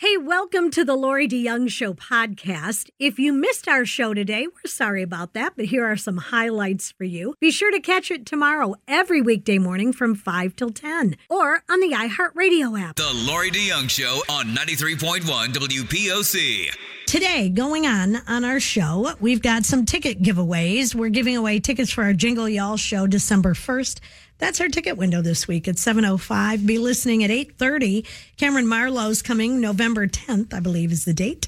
Hey, welcome to the Lori DeYoung Show podcast. If you missed our show today, we're sorry about that, but here are some highlights for you. Be sure to catch it tomorrow, every weekday morning from 5 till 10, or on the iHeartRadio app. The Lori DeYoung Show on 93.1 WPOC. Today, going on on our show, we've got some ticket giveaways. We're giving away tickets for our Jingle Y'all show December 1st. That's our ticket window this week at 7.05. Be listening at 8.30. Cameron Marlowe's coming November 10th, I believe is the date.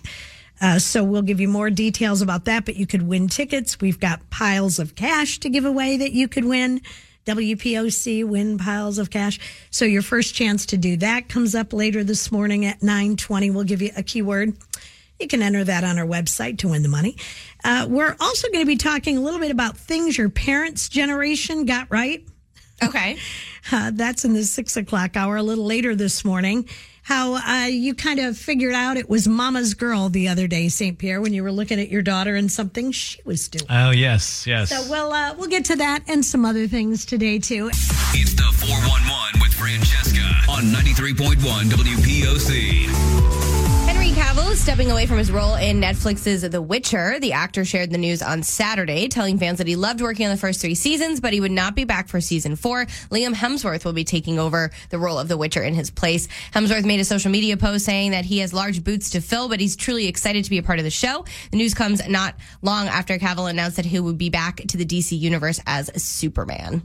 Uh, so we'll give you more details about that, but you could win tickets. We've got piles of cash to give away that you could win. WPOC win piles of cash. So your first chance to do that comes up later this morning at 9:20. We'll give you a keyword. You can enter that on our website to win the money. Uh, we're also going to be talking a little bit about things your parents' generation got right. Okay. Uh, that's in the six o'clock hour, a little later this morning. How uh, you kind of figured out it was Mama's Girl the other day, St. Pierre, when you were looking at your daughter and something she was doing. Oh yes, yes. So we'll uh, we'll get to that and some other things today too. It's the 411 with Francesca on 93.1 WPOC. Cavill is stepping away from his role in Netflix's The Witcher. The actor shared the news on Saturday, telling fans that he loved working on the first three seasons, but he would not be back for season four. Liam Hemsworth will be taking over the role of The Witcher in his place. Hemsworth made a social media post saying that he has large boots to fill, but he's truly excited to be a part of the show. The news comes not long after Cavill announced that he would be back to the DC universe as Superman.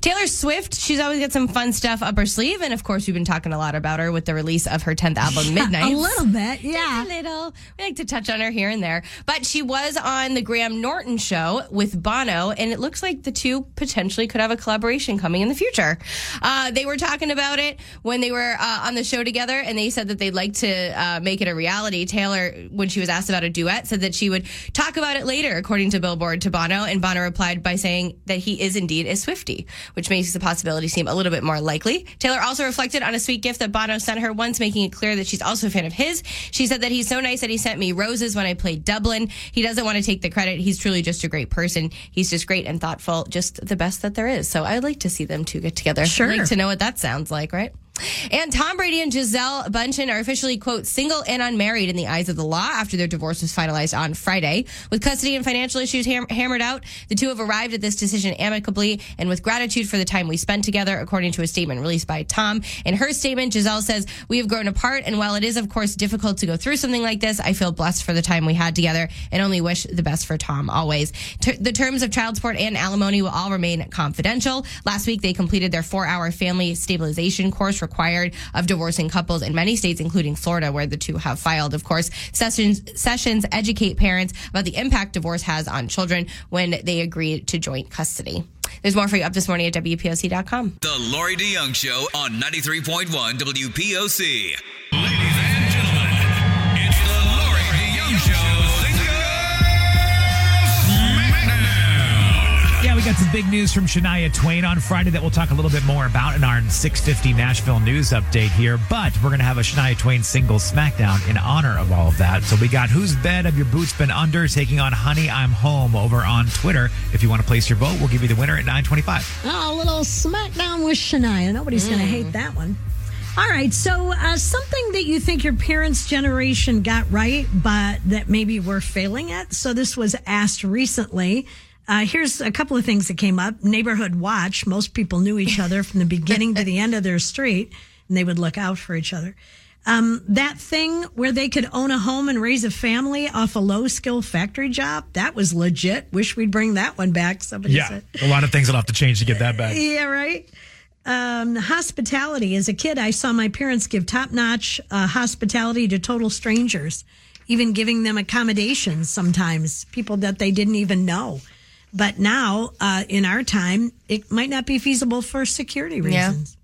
Taylor Swift, she's always got some fun stuff up her sleeve. And of course, we've been talking a lot about her with the release of her 10th album, Midnight. A little bit, yeah. A little. We like to touch on her here and there. But she was on the Graham Norton show with Bono, and it looks like the two potentially could have a collaboration coming in the future. Uh, they were talking about it when they were uh, on the show together, and they said that they'd like to uh, make it a reality. Taylor, when she was asked about a duet, said that she would talk about it later, according to Billboard to Bono. And Bono replied by saying that he is indeed a Swifty, which makes the possibility seem a little bit more likely. Taylor also reflected on a sweet gift that Bono sent her once, making it clear that she's also a fan of his. She said that he's so nice that he sent me roses when I played Dublin. He doesn't want to take the credit. He's truly just a great person. He's just great and thoughtful, just the best that there is. So I'd like to see them two get together. Sure. I'd like to know what that sounds like, right? And Tom Brady and Gisele Bundchen are officially, quote, single and unmarried in the eyes of the law after their divorce was finalized on Friday. With custody and financial issues ham- hammered out, the two have arrived at this decision amicably and with gratitude for the time we spent together, according to a statement released by Tom. In her statement, Gisele says, We have grown apart, and while it is, of course, difficult to go through something like this, I feel blessed for the time we had together and only wish the best for Tom always. Ter- the terms of child support and alimony will all remain confidential. Last week, they completed their four hour family stabilization course required of divorcing couples in many states, including Florida, where the two have filed. Of course, sessions, sessions educate parents about the impact divorce has on children when they agree to joint custody. There's more for you up this morning at WPOC.com. The Lori DeYoung Show on 93.1 WPOC. Ladies and SmackDown. Yeah, some big news from Shania Twain on Friday that we'll talk a little bit more about in our 650 Nashville news update here. But we're going to have a Shania Twain single SmackDown in honor of all of that. So we got Whose Bed Have Your Boots Been Under taking on Honey I'm Home over on Twitter. If you want to place your vote, we'll give you the winner at 925. Oh, a little smackdown with Shania. Nobody's going to hate that one. All right, so uh, something that you think your parents' generation got right, but that maybe we're failing at. So this was asked recently. Uh, here's a couple of things that came up. Neighborhood watch. Most people knew each other from the beginning to the end of their street, and they would look out for each other. Um, that thing where they could own a home and raise a family off a low skill factory job, that was legit. Wish we'd bring that one back. Somebody Yeah, said. a lot of things will have to change to get that back. Yeah, right. Um, hospitality. As a kid, I saw my parents give top notch uh, hospitality to total strangers, even giving them accommodations sometimes, people that they didn't even know. But now, uh, in our time, it might not be feasible for security Yeah. reasons.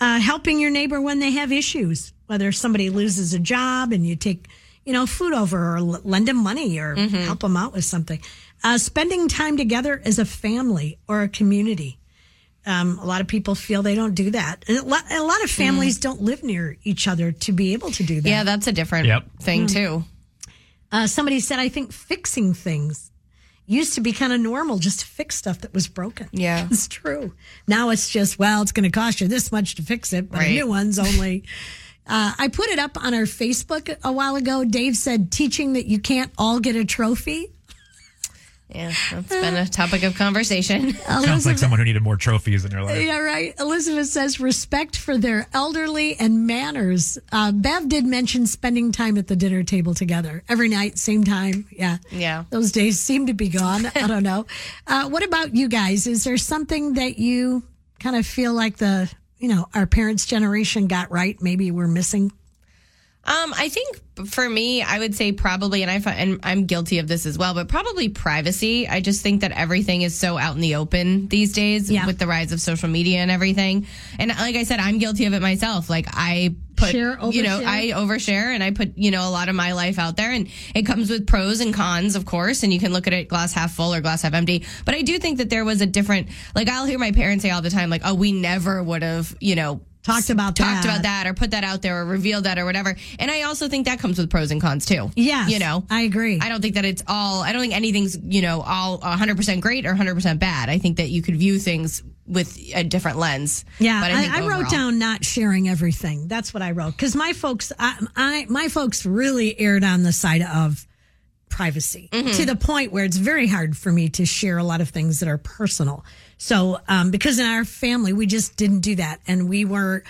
Uh, helping your neighbor when they have issues. whether somebody loses a job and you take, you know, food over or l- lend them money or help them out with something. Uh, spending time together as a family or a community. Um, a lot of people feel they don't do that. And a lot, a lot of families don't live near each other to be able to do that. Yeah, that's a different Yep. thing too. Uh, somebody said, I think fixing things used to be kind of normal just to fix stuff that was broken. Yeah. It's true. Now it's just, well, it's going to cost you this much to fix it, but a Right. new one's only. Uh, I put it up on our Facebook a while ago. Dave said, teaching that you can't all get a trophy. Yeah, that's been a topic of conversation. Sounds like someone who needed more trophies in their life. Yeah, right. Elizabeth says respect for their elderly and manners. Uh, Bev did mention spending time at the dinner table together every night, same time. Yeah. Yeah. Those days seem to be gone. I don't know. Uh, what about you guys? Is there something that you kind of feel like the, you know, our parents' generation got right? Maybe we're missing? Um, I think for me, I would say probably, and I fi- and I'm guilty of this as well, but probably privacy. I just think that everything is so out in the open these days Yeah. with the rise of social media and everything. And like I said, I'm guilty of it myself. Like I put, Share, you know. I overshare and I put, you know, a lot of my life out there, and it comes with pros and cons, of course. And you can look at it glass half full or glass half empty. But I do think that there was a different. Like I'll hear my parents say all the time, like, "Oh, we never would have, you know." Talked about talked that. about that or put that out there or revealed that or whatever. And I also think that comes with pros and cons too. Yeah, You know, I agree. I don't think that it's all, I don't think anything's, you know, all 100% great or 100% bad. I think that you could view things with a different lens. Yeah, But I, I, wrote overall- down not sharing everything. That's what I wrote because my folks, I, I my folks really erred on the side of privacy Mm-hmm. to the point where it's very hard for me to share a lot of things that are personal. So, um, because in our family we just didn't do that, and we were,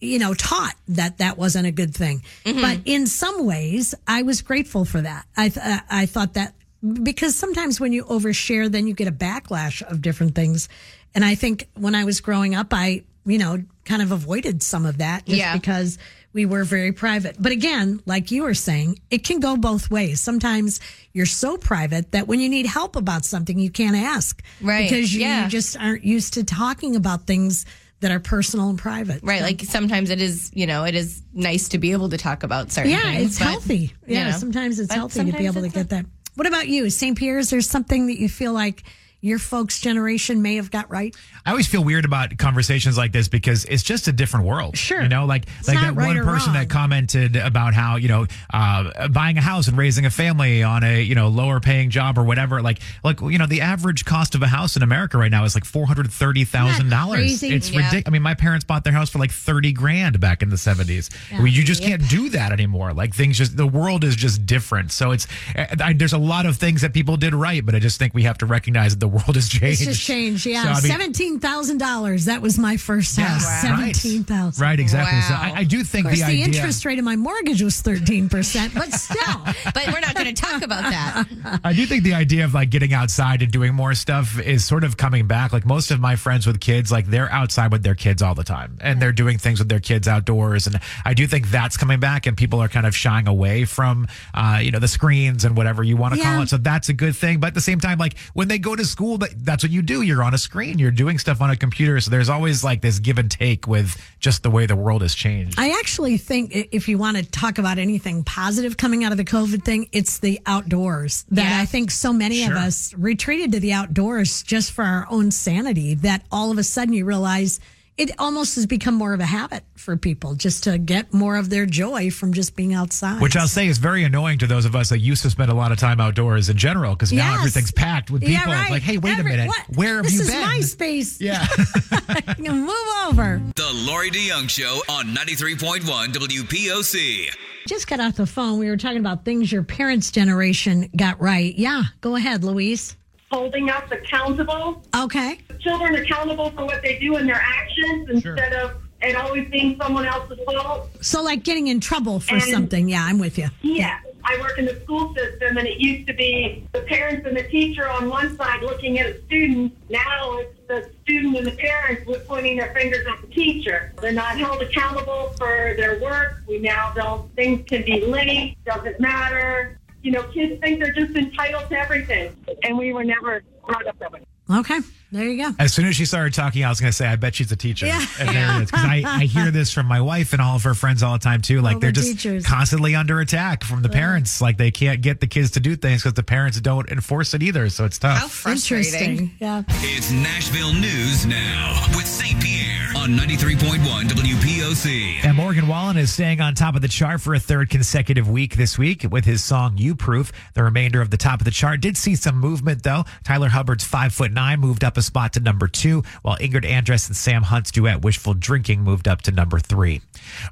you know, taught that that wasn't a good thing. Mm-hmm. But in some ways, I was grateful for that. I th- uh, I thought that because sometimes when you overshare, then you get a backlash of different things. And I think when I was growing up, I, you know, kind of avoided some of that just Yeah. because we were very private. But again, like you were saying, it can go both ways. Sometimes you're so private that when you need help about something, you can't ask. Right. Because you Yeah. just aren't used to talking about things that are personal and private. Right. Like sometimes it is, you know, it is nice to be able to talk about certain Yeah, things. it's but, healthy. you Yeah, know, sometimes it's healthy to be able to get that. What about you, St. Pierre's? There's something that you feel like your folks' generation may have got right. I always feel weird about conversations like this because it's just a different world. Sure. You know, like like that right one person wrong. that commented about how, you know, uh, buying a house and raising a family on a, you know, lower paying job or whatever. Like like you know, the average cost of a house in America right now is like four hundred thirty thousand dollars. It's Yeah. ridiculous. I mean, my parents bought their house for like thirty grand back in the seventies. i mean You just can't do that anymore. Like things just the world is just different. So it's I, there's a lot of things that people did right, but I just think we have to recognize that the world has changed. It's just changed. Yeah, So, I mean- seventeen thousand dollars. That was my first house. Right. Seventeen thousand. Right, exactly. So I, I do think Of course, the the, idea. interest rate of my mortgage was thirteen percent, but still. But we're not going to talk about that. I do think the idea of like getting outside and doing more stuff is sort of coming back. Like most of my friends with kids, like they're outside with their kids all the time and they're doing things with their kids outdoors. And I do think that's coming back and people are kind of shying away from, uh, you know, the screens and whatever you want to Yeah. call it. So that's a good thing. But at the same time, like when they go to school, that, that's what you do. You're on a screen, you're doing stuff on a computer. So there's always like this give and take with just the way the world has changed. I actually think if you want to talk about anything positive coming out of the COVID thing, it's the outdoors. That Yeah. I think so many of us retreated to the outdoors just for our own sanity. That all of a sudden you realize it almost has become more of a habit for people just to get more of their joy from just being outside. Which I'll say is very annoying to those of us that used to spend a lot of time outdoors in general, because now Yes. everything's packed with people. Yeah, right. Like, hey, wait Every- a minute, what? where have this you is my space. Yeah. Move over. The Lori DeYoung Show on 93.1 WPOC. Just got off the phone. We were talking about things your parents' generation got right. Yeah, go ahead, Louise. Holding us accountable, Okay. children accountable for what they do in their actions instead of it always being someone else's fault. So, like getting in trouble for And- something. Yeah, I'm with you. Yeah. I work in the school system, and it used to be the parents and the teacher on one side looking at a student. Now it's the student and the parents pointing their fingers at the teacher. They're not held accountable for their work. We now don't, things can be late, doesn't matter. You know, kids think they're just entitled to everything, and we were never brought up that way. Okay. There you go. As soon as she started talking, I was going to say, I bet she's a teacher. Yeah. And there it is. Because I, I hear this from my wife and all of her friends all the time, too. Like, All they're the just teachers. constantly under attack from the parents. Like, they can't get the kids to do things because the parents don't enforce it either. So it's tough. How frustrating. Interesting. Yeah. It's Nashville News now with St. Pierre on 93.1 WPOC. And Morgan Wallen is staying on top of the chart for a third consecutive week this week with his song "You Proof." The remainder of the top of the chart did see some movement though. Tyler Hubbard's five foot nine moved up a spot to number two, while Ingrid Andress and Sam Hunt's duet "Wishful Drinking" moved up to number three.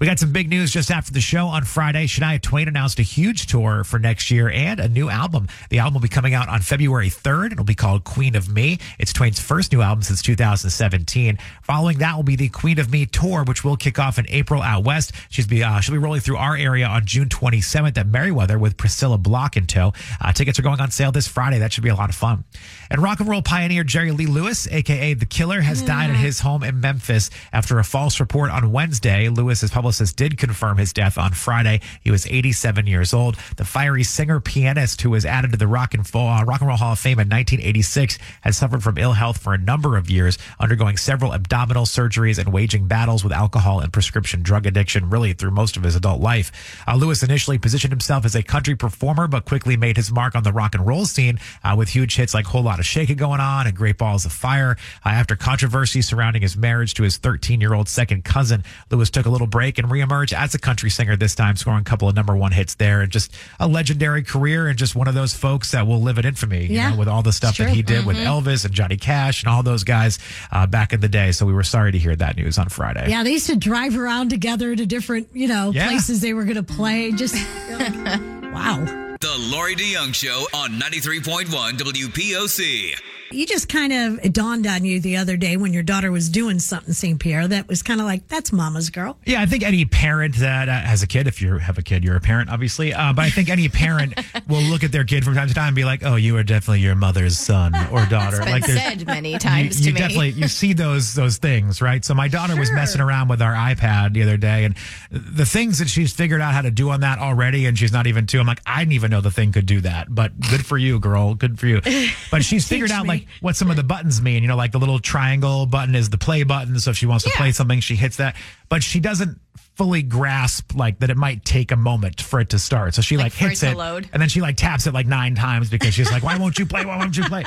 We got some big news just after the show on Friday. Shania Twain announced a huge tour for next year and a new album. The album will be coming out on February 3rd. It'll be called Queen of Me. It's Twain's first new album since 2017. Following that will be the Queen of Me tour, which will kick off in April out west. She's be uh, she'll be rolling through our area on June 27th at Merriweather with Priscilla Block in tow. Uh, tickets are going on sale this Friday. That should be a lot of fun. And rock and roll pioneer Jerry Lee Lewis, aka The Killer, has died at his home in Memphis after a false report on Wednesday. Lewis's publicist did confirm his death on Friday. He was 87 years old. The fiery singer pianist who was added to the Rock and, uh, rock and Roll Hall of Fame in 1986 has suffered from ill health for a number of years, undergoing several abdominal surgeries and waging battles with alcohol and prescription drug addiction really through most of his adult life. Uh, Lewis initially positioned himself as a country performer, but quickly made his mark on the rock and roll scene uh, with huge hits like Whole Lot of Shaking going on and Great Balls of Fire. Uh, after controversy surrounding his marriage to his 13 year old second cousin, Lewis took a little break and reemerged as a country singer this time, scoring a couple of number one hits there and just a legendary career and just one of those folks that will live in infamy, you Yeah, know, with all the stuff that he did with Elvis and Johnny Cash and all those guys uh, back in the day. So we were sorry to hear that news on Friday. Yeah, they used to drive around together to different, you know, Yeah. places they were going to play. Just wow. The Lori DeYoung Show on 93.1 WPOC. You just kind of it dawned on you the other day when your daughter was doing something, St. Pierre, that was kind of like, that's mama's girl. Yeah, I think any parent that uh, has a kid, if you have a kid, you're a parent, obviously. Uh, but I think any parent will look at their kid from time to time and be like, "Oh, you are definitely your mother's son or daughter." Like said many times you to me. definitely you see those those things, right? So my daughter was messing around with our iPad the other day, and the things that she's figured out how to do on that already, and she's not even two. I'm like, I didn't even know the thing could do that, but good for you, girl. Good for you. But she's figured out me. like what some of the buttons mean. You know, like the little triangle button is the play button. So if she wants to Yeah. play something, she hits that. But she doesn't fully grasp like that it might take a moment for it to start. So she like, Like it hits it load. and then she like taps it like nine times because she's like, why won't you play? Why won't you play?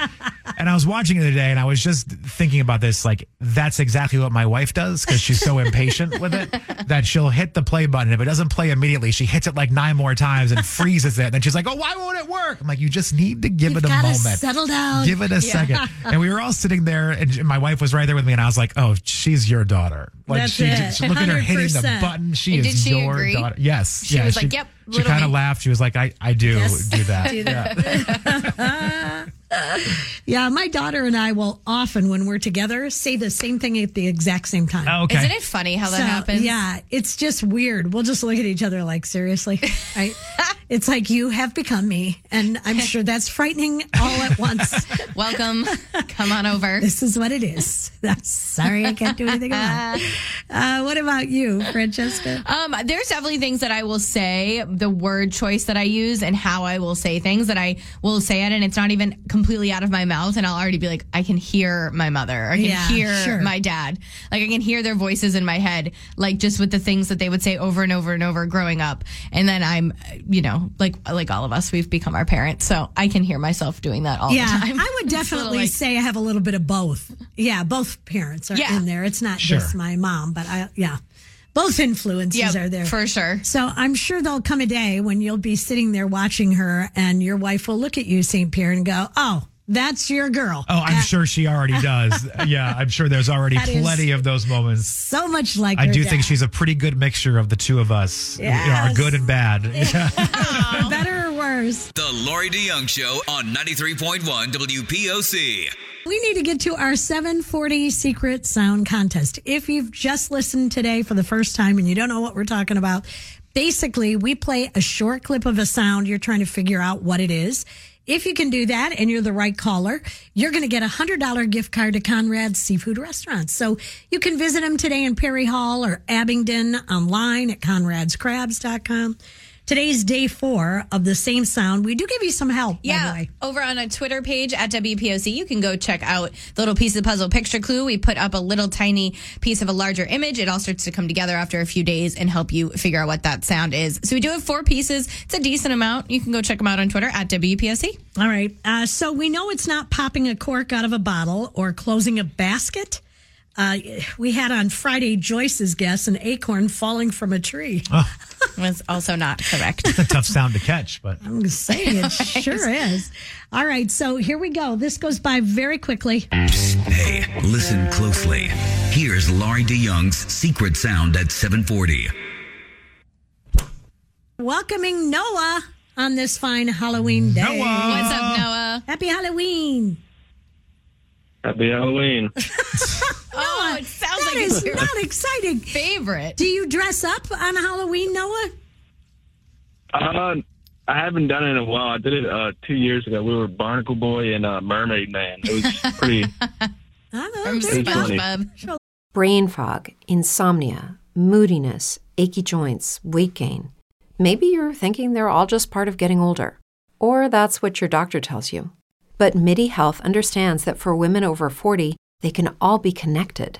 And I was watching it the other day and I was just thinking about this. Like, that's exactly what my wife does because she's so impatient with it that she'll hit the play button. If it doesn't play immediately, she hits it like nine more times and freezes it. And then she's like, oh, why won't it work? I'm like, you just need to give You've it a moment. settle down. Give it a second. And we were all sitting there and my wife was right there with me and I was like, oh, she's your daughter. Like That's she it. just look at her hitting the 100%. button. She And is did she your agree? daughter. Yes. She yeah, was like, "Yep, She little kind of me." laughed. She was like, I, I do Yes. do that. Do Yeah. Yeah, my daughter and I will often, when we're together, say the same thing at the exact same time. Oh, okay. Isn't it funny how that So, happens? Yeah, it's just weird. We'll just look at each other like, seriously? Right? It's like you have become me. And I'm sure that's frightening all at once. Welcome. Come on over. this is what it is. I'm sorry I can't do anything about it. Uh, what about you, Francesca? Um, there's definitely things that I will say, the word choice that I use and how I will say things that I will say it and it's not even completely out of my mouth and I'll already be like, I can hear my mother. I can Yeah, hear sure. my dad. Like I can hear their voices in my head, like just with the things that they would say over and over and over growing up. And then I'm, you know, like like all of us, we've become our parents. So I can hear myself doing that all yeah, the time. I would It's a little definitely like- say I have a little bit of both. Yeah, both parents are Yeah. in there. It's not Sure. just my mom, but I, yeah, both influences yeah, are there. for sure. So I'm sure there'll come a day when you'll be sitting there watching her, and your wife will look at you, St. Pierre, and go, "Oh, that's your girl." Oh, I'm Uh, sure she already does. yeah, I'm sure there's already plenty of those moments. so much like I her do think she's a pretty good mixture of the two of us. You know, our good and bad. Yeah. better or worse. The Lori DeYoung Show on 93.1 WPOC. We need to get to our 740 secret sound contest. If you've just listened today for the first time and you don't know what we're talking about, basically we play a short clip of a sound. You're trying to figure out what it is. If you can do that and you're the right caller, you're going to get a $100 gift card to Conrad's Seafood Restaurant. So you can visit them today in Perry Hall or Abingdon online at conradscrabs.com. Today's day four of the same sound. We do give you some help, by the Yeah, way. over on a Twitter page at WPOC, you can go check out the little piece of the puzzle picture clue. We put up a little tiny piece of a larger image. It all starts to come together after a few days and help you figure out what that sound is. So we do have four pieces. It's a decent amount. You can go check them out on Twitter at WPOC. All right. Uh, so we know it's not popping a cork out of a bottle or closing a basket. Uh, we had on Friday Joyce's guess an acorn falling from a tree. Was also not correct. It's a tough sound to catch, but I'm saying it sure is. All right, so here we go. This goes by very quickly. Hey, listen closely. Here's Lori DeYoung's secret sound at 740. Welcoming Noah on this fine Halloween day. Noah. What's up, Noah? Happy Halloween. Happy Halloween. It sounds That like is it's your not exciting. favorite. Do you dress up on Halloween, Noah? Uh, I haven't done it in a while. I did it uh, two years ago. We were Barnacle Boy and uh, Mermaid Man. It was pretty. I don't know. From There you go. SpongeBob. brain fog, insomnia, moodiness, achy joints, weight gain. Maybe you're thinking they're all just part of getting older, or that's what your doctor tells you. But MIDI Health understands that for women over 40, they can all be connected.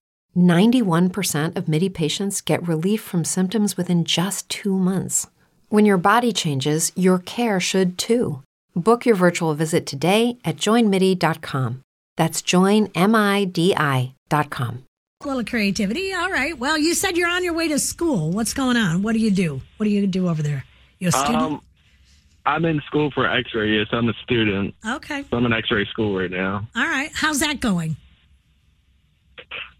91% of MIDI patients get relief from symptoms within just two months. When your body changes, your care should too. Book your virtual visit today at joinmidi.com. That's joinmidi.com. A little creativity. All right. Well, you said you're on your way to school. What's going on? What do you do? What do you do over there? You a student? Um, I'm in school for X-ray. Yes, I'm a student. okay. So I'm in X-ray school right now. All right. How's that going?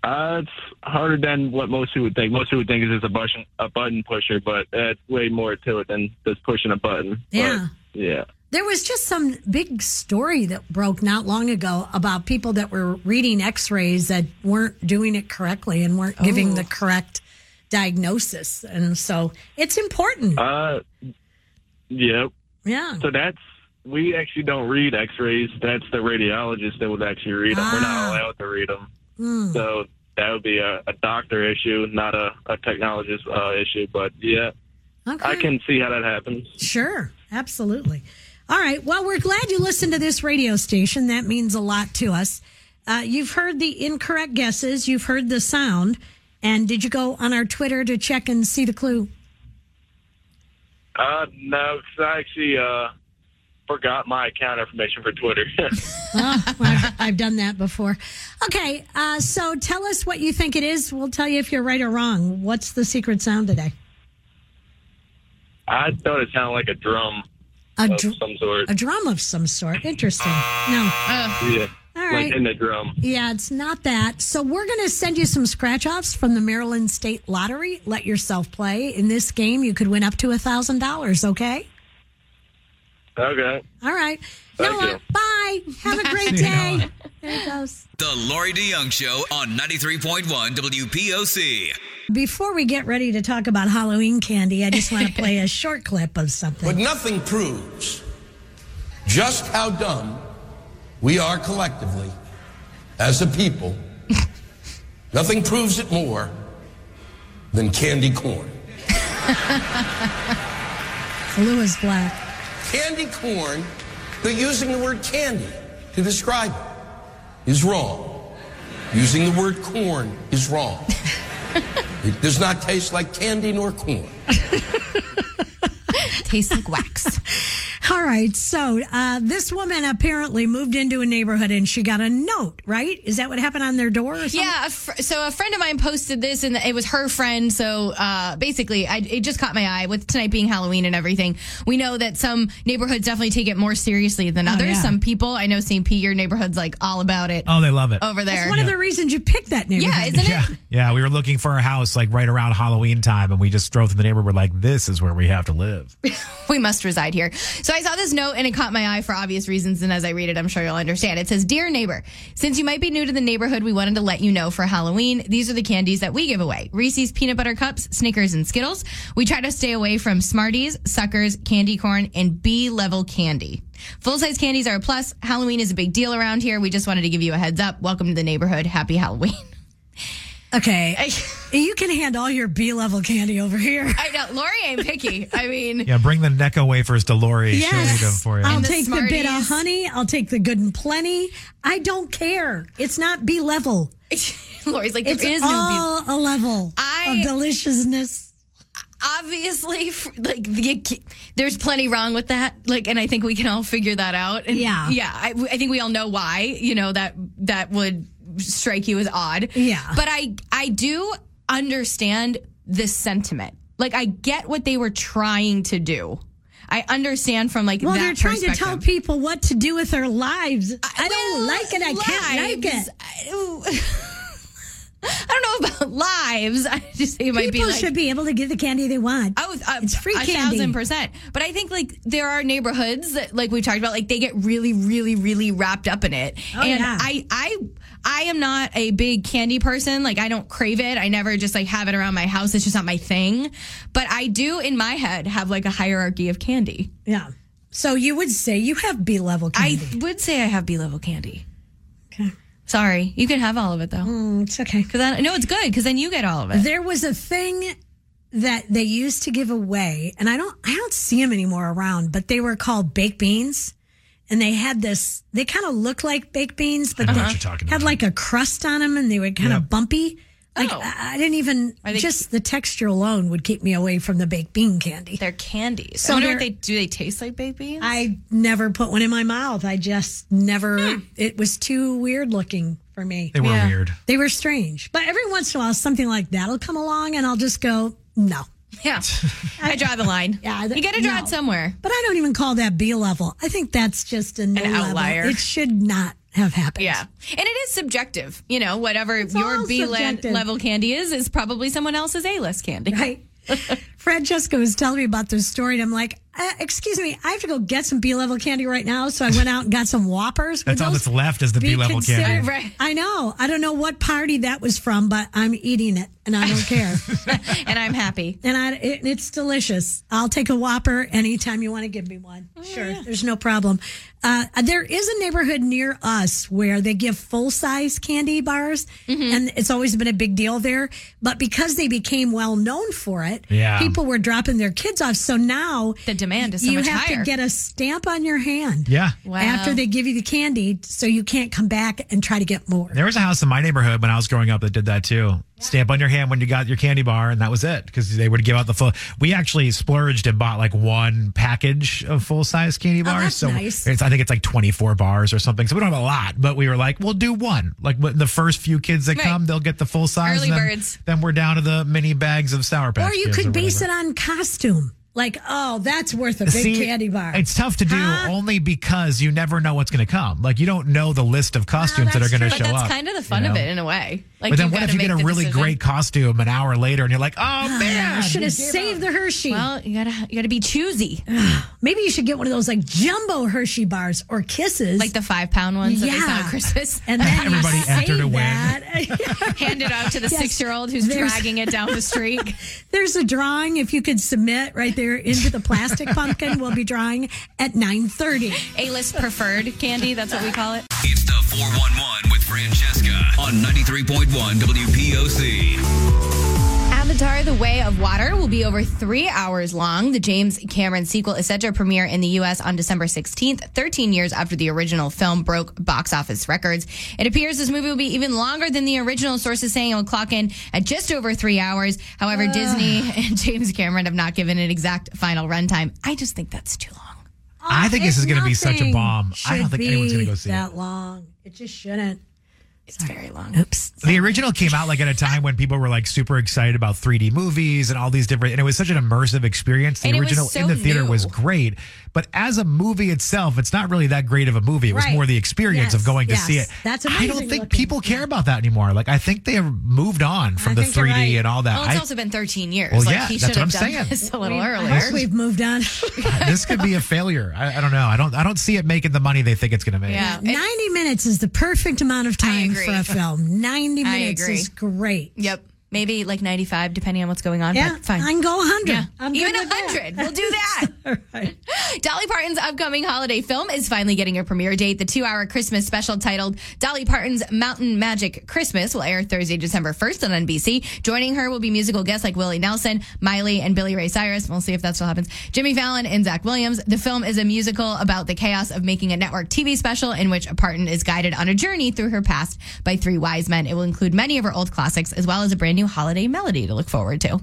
Uh, it's harder than what most people would think. Most people would think it's just a button, a button pusher, but it's way more to it than just pushing a button. But, Yeah. yeah. There was just some big story that broke not long ago about people that were reading x rays that weren't doing it correctly and weren't giving the correct diagnosis. And so it's important. Uh, yep. yeah. So that's we actually don't read X-rays. That's the radiologist that would actually read them. We're Ah. not allowed to read them. So that would be a, a doctor issue, not a, a technologist uh, issue. But yeah, Okay. I can see how that happens. Sure, absolutely. All right. Well, we're glad you listened to this radio station. That means a lot to us. Uh, you've heard the incorrect guesses. You've heard the sound. And did you go on our Twitter to check and see the clue? Uh, no, 'cause I actually uh, forgot my account information for Twitter. Oh, I've, I've done that before. Okay. Uh, so tell us what you think it is. We'll tell you if you're right or wrong. What's the secret sound today? I thought it sounded like a drum A, of some sort. a drum of some sort. Interesting. No. yeah, All like in the drum. Yeah, it's not that. So we're going to send you some scratch offs from the Maryland State Lottery. Let yourself play. In this game, you could win up to a thousand dollars. Okay. Okay. All right. Thank Noah, you. bye. Have a great day. There he goes. The Lori DeYoung Show on 93.1 WPOC. Before we get ready to talk about Halloween candy, I just want to play a short clip of something. But nothing proves just how dumb we are collectively as a people. nothing proves it more than candy corn. Lewis Black. Candy corn, but using the word candy to describe it is wrong. Using the word corn is wrong. it does not taste like candy nor corn. Tastes like wax. All right. So uh, this woman apparently moved into a neighborhood and she got a note, right? Is that what happened on their door or something? Yeah, a fr- so a friend of mine posted this, and it was her friend. So uh, basically, I, it just caught my eye with tonight being Halloween and everything. We know that some neighborhoods definitely take it more seriously than others. yeah. Some people, I know St. Pete, your neighborhood's like all about it Oh, they love it. over there. That's one of the reasons you picked that neighborhood. yeah, isn't Yeah, it? yeah. We were looking for a house like right around Halloween time, and we just drove through the neighborhood. We're like, this is where we have to live. we must reside here. So I saw this note and it caught my eye for obvious reasons. And as I read it, I'm sure you'll understand. It says, Dear neighbor, since you might be new to the neighborhood, we wanted to let you know for Halloween, these are the candies that we give away. Reese's peanut butter cups, Snickers, and Skittles. We try to stay away from Smarties, Suckers, candy corn, and B level candy. Full size candies are a plus. Halloween is a big deal around here. We just wanted to give you a heads up. Welcome to the neighborhood. Happy Halloween. Okay. you can hand all your B level candy over here. I know. Lori ain't picky. I mean, Yeah, bring the Necco wafers to Lori. She'll eat them for you. I'll And the take the Bit-O-Honey. I'll take the good and plenty. I don't care. It's not B level. Lori's like, It's there is no all a level I- of deliciousness. obviously like the, there's plenty wrong with that like and i think we can all figure that out and Yeah. yeah I, I think we all know why you know that that would strike you as odd Yeah. but i i do understand this sentiment like i get what they were trying to do i understand from like Well, they're trying to tell people what to do with their lives. I, don't Well, like it. I can't like it. I don't- I don't know about lives. I just think it might be People like should be able to get the candy they want. Oh, uh, It's free a candy. thousand percent. But I think like there are neighborhoods that, like we talked about, like they get really, really, really wrapped up in it. Oh, and yeah. I, I, I am not a big candy person. Like I don't crave it. I never just like have it around my house. It's just not my thing. But I do in my head have like a hierarchy of candy. Yeah. So you would say you have B level candy. I would say I have B level candy. okay. Sorry, you can have all of it though. Mm, it's okay. Because I no, it's good because then you get all of it. There was a thing that they used to give away, and I don't, I don't see them anymore around, but they were called baked beans, and they had this. They kind of look like baked beans, but I know they what you're talking had about. like a crust on them, and they were kind Yep. of bumpy. Like Oh. I I didn't even Are they- just the texture alone would keep me away from the baked bean candy. They're candies. So I wonder they're- what they do. They taste like baked beans. I never put one in my mouth. I just never. Hmm. It was too weird looking for me. They were Yeah. weird. They were strange. But every once in a while, something like that'll come along, and I'll just go, no. Yeah, I draw the line. Yeah, you got to draw no. it somewhere. But I don't even call that B level. I think that's just a no An level. outlier. It should not have happened. Yeah, and it is subjective. You know, whatever your B level candy is, is probably someone else's A list candy. Right. Francesca was telling me about this story, and I'm like, uh, excuse me, I have to go get some B level candy right now. So I went out and got some Whoppers. That's all that's left is the B level candy. Right. I know. I don't know what party that was from, but I'm eating it and I don't care. and I'm happy. and I, it, it's delicious. I'll take a Whopper anytime you want to give me one. sure, there's no problem. Uh, there is a neighborhood near us where they give full size candy bars, and it's always been a big deal there. But because they became well known for it, Yeah. people were dropping their kids off. So now The demand is so you much have higher. to get a stamp on your hand. Yeah. Wow. After they give you the candy, so you can't come back and try to get more. There was a house in my neighborhood when I was growing up that did that too. Stamp on your hand when you got your candy bar, and that was it because they would give out the full. We actually splurged and bought like one package of full size candy oh, bars. Oh, that's so nice. it's, I think it's like 24 bars or something. So we don't have a lot, but we were like, we'll do one. Like when the first few kids that Right. come, they'll get the full size. Early and then, birds. Then we're down to the mini bags of Sour Patch Or you Kids could base whatever. it on costume. Like, oh, that's worth a big See, candy bar. It's tough to do Huh? only because you never know what's going to come. Like you don't know the list of ah, costumes that are going to show but that's up. kind of the fun you of it in a way. Like, but then what if you get a really decision. great costume an hour later and you're like, oh ah, man, I should have saved the Hershey. Well, you gotta you gotta be choosy, Maybe you should get one of those like jumbo Hershey bars or kisses. like the five pound ones that they sell Yeah. at Christmas. and then Everybody you entered save to win. that. Hand it out to the Yes. six year old who's There's- dragging it down the street. There's a drawing. If you could submit right there into the plastic pumpkin, we'll be drawing at 9:30. A list preferred candy. That's what we call it. It's the 411 with Francesca on 93.1 WPOC. Avatar: The Way of Water will be over three hours long. The James Cameron sequel is set to premiere in the U.S. on December 16th, 13 years after the original film broke box office records. It appears this movie will be even longer than the original. Sources saying it will clock in at just over three hours. However, Disney and James Cameron have not given an exact final runtime. I just think that's too long. I think this is going to be such a bomb. I don't think anyone's going to go see that it. long. It just shouldn't. It's very long. Oops. The original came out like at a time when people were like super excited about 3D movies and all these different, and it was such an immersive experience. The And original so in the theater new. was great, but as a movie itself, it's not really that great of a movie. It was Right. more the experience of Yes, going to see it. That's I don't think looking. people care about that anymore. Like I think they have moved on from I the 3D right. and all that. Well, it's I- also been 13 years. Well, like, yeah, he that's should what have I'm done saying. this a little I earlier. hope we've moved on. this could be a failure. I, I don't know. I don't. I don't see it making the money they think it's going to make. Yeah. 90 minutes is the perfect amount of time agree. For a film. 90 minutes is great. Yep. Maybe like 95, depending on what's going on. Yeah, fine. I can go 100. Yeah. I'm Even good 100. We'll do that. Dolly Parton's upcoming holiday film is finally getting a premiere date. The two hour Christmas special titled Dolly Parton's Mountain Magic Christmas will air Thursday, December 1st on NBC. Joining her will be musical guests like Willie Nelson, Miley, and Billy Ray Cyrus. We'll see if that still happens. Jimmy Fallon and Zach Williams. The film is a musical about the chaos of making a network TV special in which Parton is guided on a journey through her past by three wise men. It will include many of her old classics as well as a brand new holiday melody to look forward to.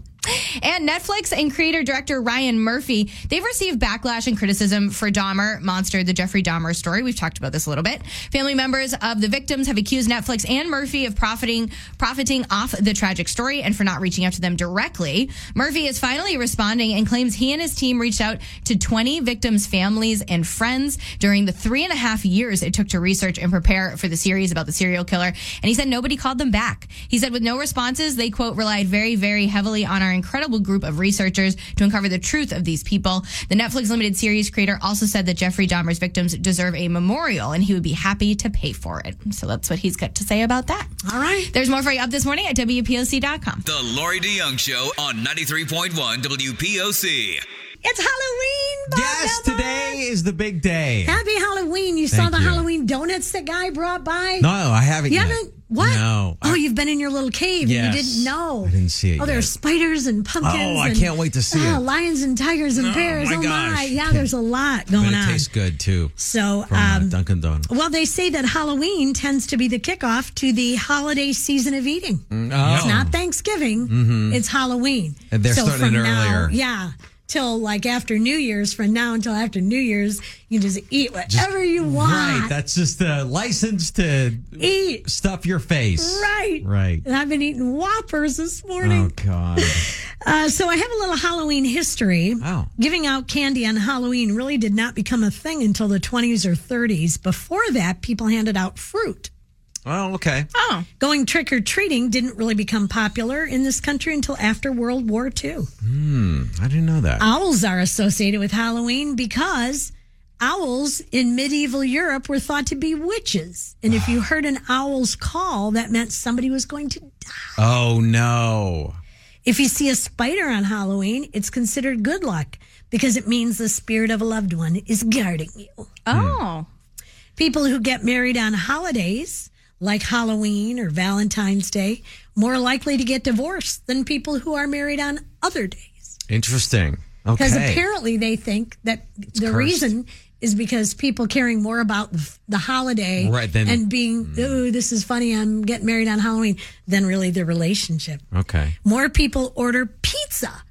And Netflix and creator director Ryan Murphy, they've received backlash and criticism for Dahmer, Monster, the Jeffrey Dahmer story. We've talked about this a little bit. Family members of the victims have accused Netflix and Murphy of profiting profiting off the tragic story and for not reaching out to them directly. Murphy is finally responding and claims he and his team reached out to 20 victims' families and friends during the three and a half years it took to research and prepare for the series about the serial killer. And he said nobody called them back. He said with no responses, they quote relied very, very heavily on our incredible group of researchers to uncover the truth of these people. The Netflix limited series creator also said that Jeffrey Dahmer's victims deserve a memorial and he would be happy to pay for it. So that's what he's got to say about that. All right. There's more for you up this morning at WPOC.com. The Lori DeYoung Show on 93.1 WPOC. It's Halloween. Bob Yes, Emma. today is the big day. Happy Halloween. You saw the you. Halloween donuts that guy brought by? No, I haven't You yet. haven't? What? No. Oh, I- you've been in your little cave Yes. and you didn't know. I didn't see it Oh, there's yet. spiders and pumpkins. Oh, I and- can't wait to see oh, it. Lions and tigers and Oh, bears. my oh, my. Yeah, there's a lot but going it on. tastes good too. So, From uh, um, Dunkin' Donuts. well, they say that Halloween tends to be the kickoff to the holiday season of eating. oh. It's not Thanksgiving. It's Halloween. And they're so starting it now, earlier. Yeah. Till like after New Year's, from now until after New Year's, you can just eat whatever you want. Right. That's just a license to eat. stuff your face. Right. Right. And I've been eating Whoppers this morning. Oh God. Uh, so I have a little Halloween history. Oh. Giving out candy on Halloween really did not become a thing until the 20s or 30s. Before that, people handed out fruit. Oh, okay. Oh. Going trick or treating didn't really become popular in this country until after World War II. Hmm. I didn't know that. Owls are associated with Halloween because owls in medieval Europe were thought to be witches. And if you heard an owl's call, that meant somebody was going to die. Oh no. If you see a spider on Halloween, it's considered good luck because it means the spirit of a loved one is guarding you. Oh. People who get married on holidays like Halloween or Valentine's Day more likely to get divorced than people who are married on other days. Interesting. Okay. Because apparently they think that the cursed. reason is because people caring more about the, the holiday Right, then- and being, oh, this is funny, I'm getting married on Halloween, than really the relationship. Okay. More people order pizza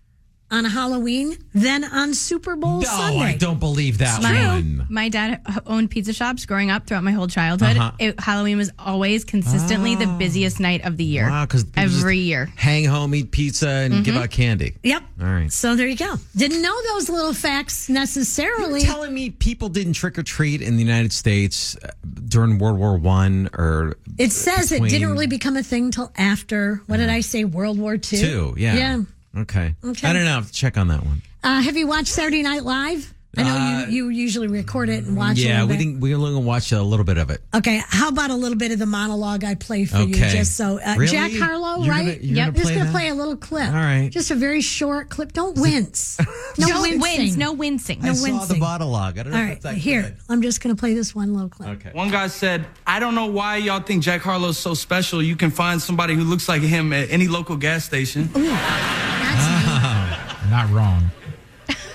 on Halloween than on Super Bowl No, Sunday. I don't believe that My, one. my dad owned pizza shops growing up throughout my whole childhood. Uh-huh. It, Halloween was always consistently the busiest night of the year. Wow, because every year. hang home, eat pizza, and give out candy. Yep. All right. So there you go. Didn't know those little facts necessarily. You're telling me people didn't trick or treat in the United States uh, during World War One or It says it didn't really become a thing till after, what did I say, World War II? two? Yeah. Yeah. Okay. Okay. I don't know. I have to check on that one. Uh, have you watched Saturday Night Live? I know Uh, you, you usually record it and watch yeah, it. a we little bit. didn't. We only watch a little bit of it. Okay, how about a little bit of the monologue I play for you, Okay. just so uh, Really? Jack Harlow, You're right? gonna- you're gonna just play gonna that? play a little clip. All right. just a very short clip. Don't wince. No No wincing. wince, no wincing. No I saw the wincing. monologue. I don't know All if right, it's that here good. I'm just gonna play this one little clip. Okay. One guy said, I don't know why y'all think Jack Harlow's so special. You can find somebody who looks like him at any local gas station. Not wrong.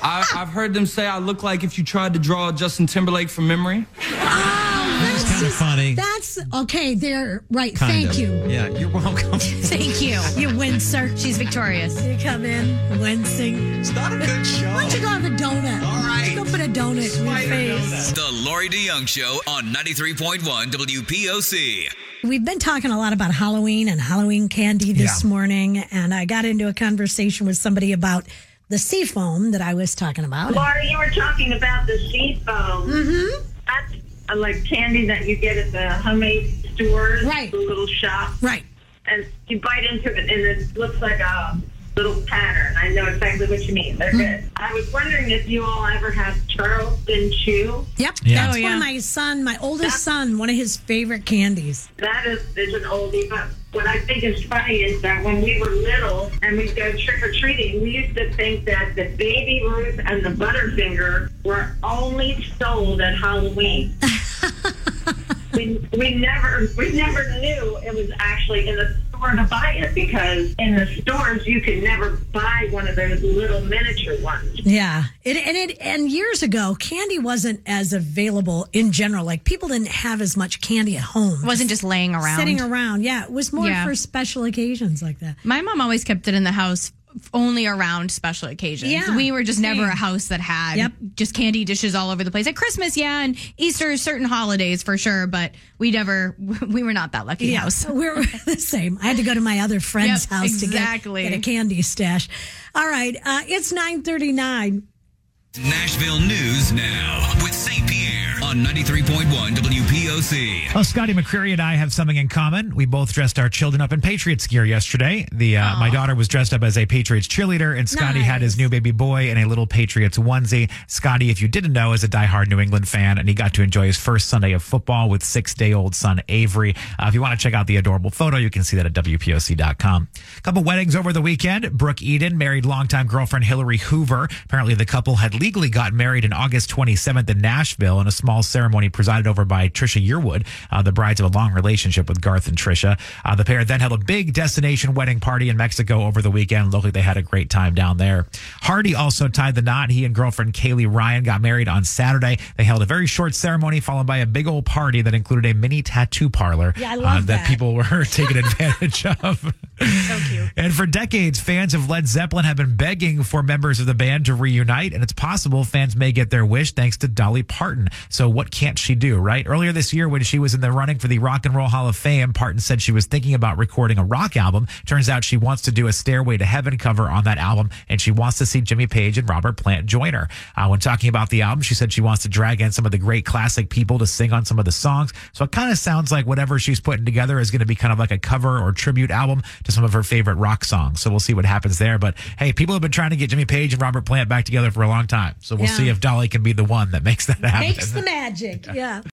I, I've heard them say I look like if you tried to draw Justin Timberlake from memory. Oh, that's kinda funny. That's okay. There, right. Kind Thank of. you. Yeah, you're welcome. Thank you. You win, sir. She's victorious. You come in wincing. it's not a good show. Why don't you go have a donut? All right. Go put a donut in your face. The Lori DeYoung Show on 93.1 WPOC. We've been talking a lot about Halloween and Halloween candy this Yeah. morning, and I got into a conversation with somebody about the sea foam that I was talking about. Laura, you were talking about the sea foam. Mm-hmm. That's uh, like candy that you get at the homemade stores, Right. The little shop, right? And you bite into it, and it looks like a little pattern. I know exactly what you mean. They're mm-hmm. good. I was wondering if you all ever had Charleston Chew. Yep, Yeah. that's Oh, one yeah. of my son, my oldest son, one of his favorite candies. That is, is an oldie, but what I think is funny is that when we were little and we'd go trick or treating, we used to think that the Baby Ruth and the Butterfinger were only sold at Halloween. we, we never we never knew it was actually in the store to buy it because in the stores you could never buy one of those little miniature ones. Yeah, it, and it and years ago, candy wasn't as available in general. Like people didn't have as much candy at home. It wasn't just laying around. sitting around. Yeah, it was more Yeah. for special occasions like that. My mom always kept it in the house f- only around special occasions. Yeah, we were just never a house that had Yep. just candy dishes all over the place. At Christmas, yeah, and Easter, certain holidays for sure, but we never, we were not that lucky Yeah, house. we're the same. I had to go to my other friend's Yep, house exactly. to get, get a candy stash. All right, uh, it's nine thirty nine. Nashville News now with St. Pierre on 93.1 WPOC. Well, Scotty McCreery and I have something in common. We both dressed our children up in Patriots gear yesterday. The uh, my daughter was dressed up as a Patriots cheerleader, and Scotty had his new baby boy in a little Patriots onesie. Scotty, if you didn't know, is a diehard New England fan, and he got to enjoy his first Sunday of football with six day old son Avery. Uh, if you want to check out the adorable photo, you can see that at WPOC.com. A couple weddings over the weekend. Brooke Eden married longtime girlfriend Hilary Hoover. Apparently, the couple had legally gotten married on August 27th in Nashville in a small ceremony presided over by Trisha Yearwood. Uh, the brides have a long relationship with Garth and Trisha. Uh, the pair then held a big destination wedding party in Mexico over the weekend. Looked like they had a great time down there. Hardy also tied the knot. He and girlfriend Caleigh Ryan got married on Saturday. They held a very short ceremony followed by a big old party that included a mini tattoo parlor Yeah, I uh, that that. people were taking advantage of. So cute. And for decades, fans of Led Zeppelin have been begging for members of the band to reunite, and it's possible fans may get their wish thanks to Dolly Parton. So, what can't she do, right? Earlier this year, when she was in the running for the Rock and Roll Hall of Fame, Parton said she was thinking about recording a rock album. Turns out she wants to do a Stairway to Heaven cover on that album, and she wants to see Jimmy Page and Robert Plant join her. Uh, when talking about the album, she said she wants to drag in some of the great classic people to sing on some of the songs. So, it kind of sounds like whatever she's putting together is going to be kind of like a cover or tribute album to some of her favorite rock songs. So we'll see what happens there. But hey, people have been trying to get Jimmy Page and Robert Plant back together for a long time. So we'll Yeah. see if Dolly can be the one that makes that happen. Makes the magic. Yeah.